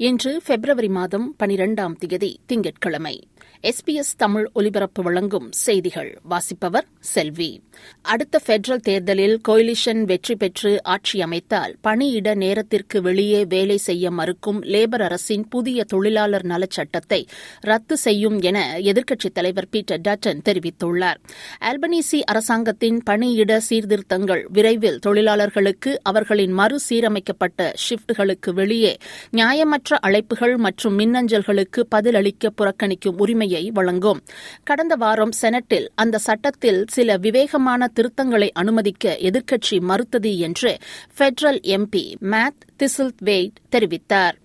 இன்று பிப்ரவரி மாதம் பனிரெண்டாம் தேதி திங்கட்கிழமை. எஸ்பிஎஸ் தமிழ் ஒலிபரப்பு வழங்கும் செய்திகள். வாசிப்பவர் செல்வி. அடுத்த பெட்ரல் தேர்தலில் கோயிலிஷன் வெற்றி பெற்று ஆட்சி அமைத்தால் பணியிட நேரத்திற்கு வெளியே வேலை செய்ய மறுக்கும் லேபர் அரசின் புதிய தொழிலாளர் நலச்சட்டத்தை ரத்து செய்யும் என எதிர்க்கட்சித் தலைவர் பீட்டர் டட்டன் தெரிவித்துள்ளார். ஆல்பனீசி அரசாங்கத்தின் பணியிட சீர்திருத்தங்கள் விரைவில் தொழிலாளர்களுக்கு அவர்களின் மறுசீரமைக்கப்பட்ட ஷிப்டுகளுக்கு வெளியே நியாயமற்ற அழைப்புகள் மற்றும் மின்னஞ்சல்களுக்கு பதிலளிக்க புறக்கணிக்கும் உரிமை உரிமையை வழங்கும் கடந்த வாரம் செனட்டில் அந்த சட்டத்தில் சில விவேகமான திருத்தங்களை அனுமதிக்க எதிர்க்கட்சி மறுத்தது என்று பெடரல் எம்பி மேத் திசில்வேட் தெரிவித்தார்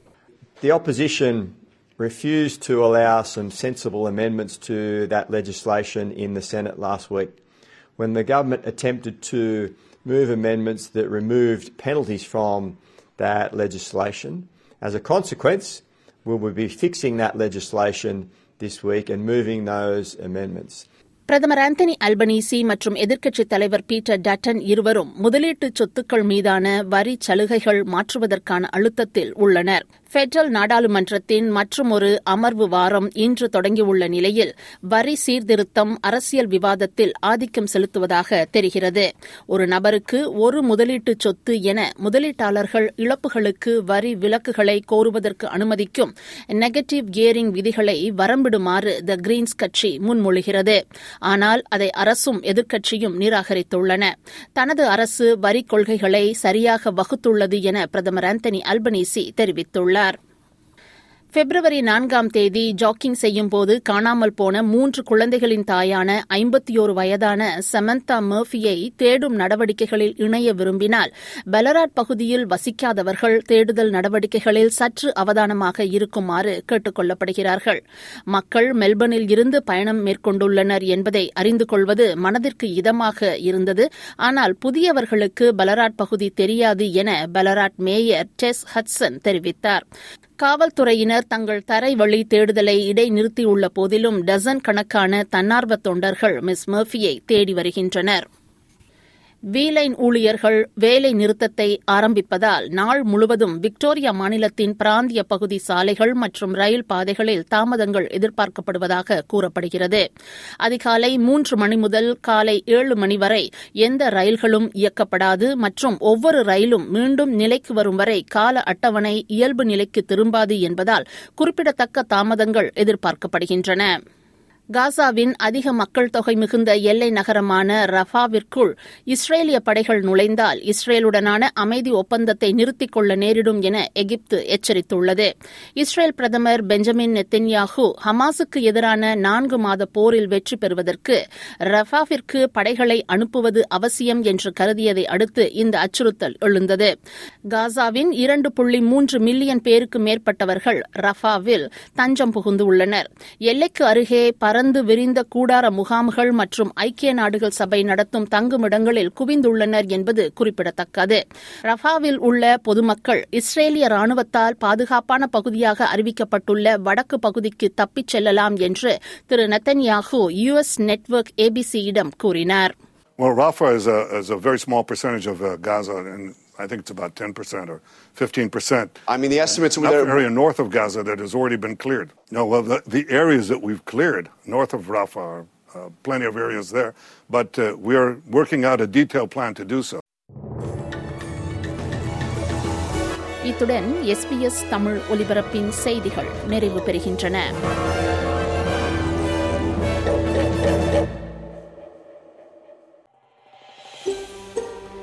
The opposition refused to allow some sensible amendments to that legislation in the Senate last week. When the government attempted to move amendments that removed penalties from that legislation, as a consequence, we will be fixing that legislation this week and moving those amendments. பிரதமர் Anthony Albanese மற்றும் எதிர்க்கட்சித் தலைவர் Peter Dutton இருவரும் முதலீட்டு சொத்துக்கள் மீதான வரி சலுகைகள் மாற்றுவதற்கான அழுத்தத்தில் உள்ளனர் பெட்ரல் நாடாளுமன்றத்தின் மற்றுமொரு அமர்வு வாரம் இன்று தொடங்கியுள்ள நிலையில் வரி சீர்திருத்தம் அரசியல் விவாதத்தில் ஆதிக்கம் செலுத்துவதாக தெரிகிறது. ஒரு நபருக்கு ஒரு முதலீட்டு சொத்து என முதலீட்டாளர்கள் இழப்புகளுக்கு வரி விலக்குகளை கோருவதற்கு அனுமதிக்கும் நெகட்டிவ் கியரிங் விதிகளை வரம்பிடுமாறு த கிரீன்ஸ் கட்சி முன்மொழிகிறது. ஆனால் அதை அரசும் எதிர்க்கட்சியும் நிராகரித்துள்ளன. தனது அரசு வரிக் கொள்கைகளை சரியாக வகுத்துள்ளது என பிரதமர் ஆந்தனி அல்பனீசி தெரிவித்துள்ளார். ayudar. பிப்ரவரி நான்காம் தேதி ஜாக்கிங் செய்யும்போது காணாமல் போன மூன்று குழந்தைகளின் தாயான ஐம்பத்தியோரு வயதான சமந்தா மர்ஃபியை தேடும் நடவடிக்கைகளில் இணைய விரும்பினால் பெலராட் பகுதியில் வசிக்காதவர்கள் தேடுதல் நடவடிக்கைகளில் சற்று அவதானமாக இருக்குமாறு கேட்டுக் கொள்ளப்படுகிறார்கள். மக்கள் மெல்பர்னில் இருந்து பயணம் மேற்கொண்டுள்ளனர் என்பதை அறிந்து கொள்வது மனதிற்கு இதமாக இருந்தது. ஆனால் புதியவர்களுக்கு பலராட் பகுதி தெரியாது என பலராட் மேயர் டெஸ் ஹட்சன் தெரிவித்தார். காவல்துறையினர் தங்கள் தரைவழி தேடுதலை இடைநிறுத்தியுள்ள போதிலும் டசன் கணக்கான தன்னார்வ தொண்டர்கள் மிஸ் மர்ஃபியை தேடி வருகின்றனர். வீலைன் ஊழியர்கள் வேலை நிறுத்தத்தை ஆரம்பிப்பதால் நாள் முழுவதும் விக்டோரியா மாநிலத்தின் பிராந்திய பகுதி சாலைகள் மற்றும் ரயில் பாதைகளில் தாமதங்கள் எதிர்பார்க்கப்படுவதாக கூறப்படுகிறது. அதிகாலை மூன்று மணி முதல் காலை ஏழு மணி வரை எந்த ரயில்களும் இயக்கப்படாது மற்றும் ஒவ்வொரு ரயிலும் மீண்டும் நிலைக்கு வரும் வரை கால அட்டவணை இயல்பு நிலைக்கு திரும்பாது என்பதால் குறிப்பிடத்தக்க தாமதங்கள் எதிர்பார்க்கப்படுகின்றன. காசாவின் அதிக மக்கள் தொகை மிகுந்த எல்லை நகரமான ரஃபாவிற்குள் இஸ்ரேலிய படைகள் நுழைந்தால் இஸ்ரேலுடனான அமைதி ஒப்பந்தத்தை நிறுத்திக் கொள்ள நேரிடும் என எகிப்து எச்சரித்துள்ளது. இஸ்ரேல் பிரதமர் பெஞ்சமின் நெத்தன்யாஹூ ஹமாஸுக்கு எதிரான நான்கு மாத போரில் வெற்றி பெறுவதற்கு ரஃபாவிற்கு படைகளை அனுப்புவது அவசியம் என்று கருதியதை அடுத்து இந்த அச்சுறுத்தல் எழுந்தது. காசாவின் இரண்டு புள்ளி மூன்று மில்லியன் பேருக்கு மேற்பட்டவர்கள் ரஃபாவில் தஞ்சம் புகுந்துள்ளனர். எல்லைக்கு அருகே பரந்து விரிந்த கூடார முகாம்கள் மற்றும் ஐக்கிய நாடுகள் சபை நடத்தும் தங்குமிடங்களில் குவிந்துள்ளனர் என்பது குறிப்பிடத்தக்கது. ரஃபாவில் உள்ள பொதுமக்கள் இஸ்ரேலிய ராணுவத்தால் பாதுகாப்பான பகுதியாக அறிவிக்கப்பட்டுள்ள வடக்கு பகுதிக்கு தப்பிச் செல்லலாம் என்று திரு நெத்தன்யாகு யுஎஸ் நெட்வொர்க் ஏபிசியிடம் கூறினார். Well, Rafah is a, is a very small percentage of uh, Gaza, and I think it's about 10% or 15%. I mean, the estimates Enough there. area north of Gaza that has already been cleared. No, well, the, the areas that we've cleared north of Rafah are uh, plenty of areas there, but uh, we are working out a detailed plan to do so. இத்துடன் SBS Tamil ஒலிபரப்பின் செய்திகள் நிறைவு பெறுகின்றன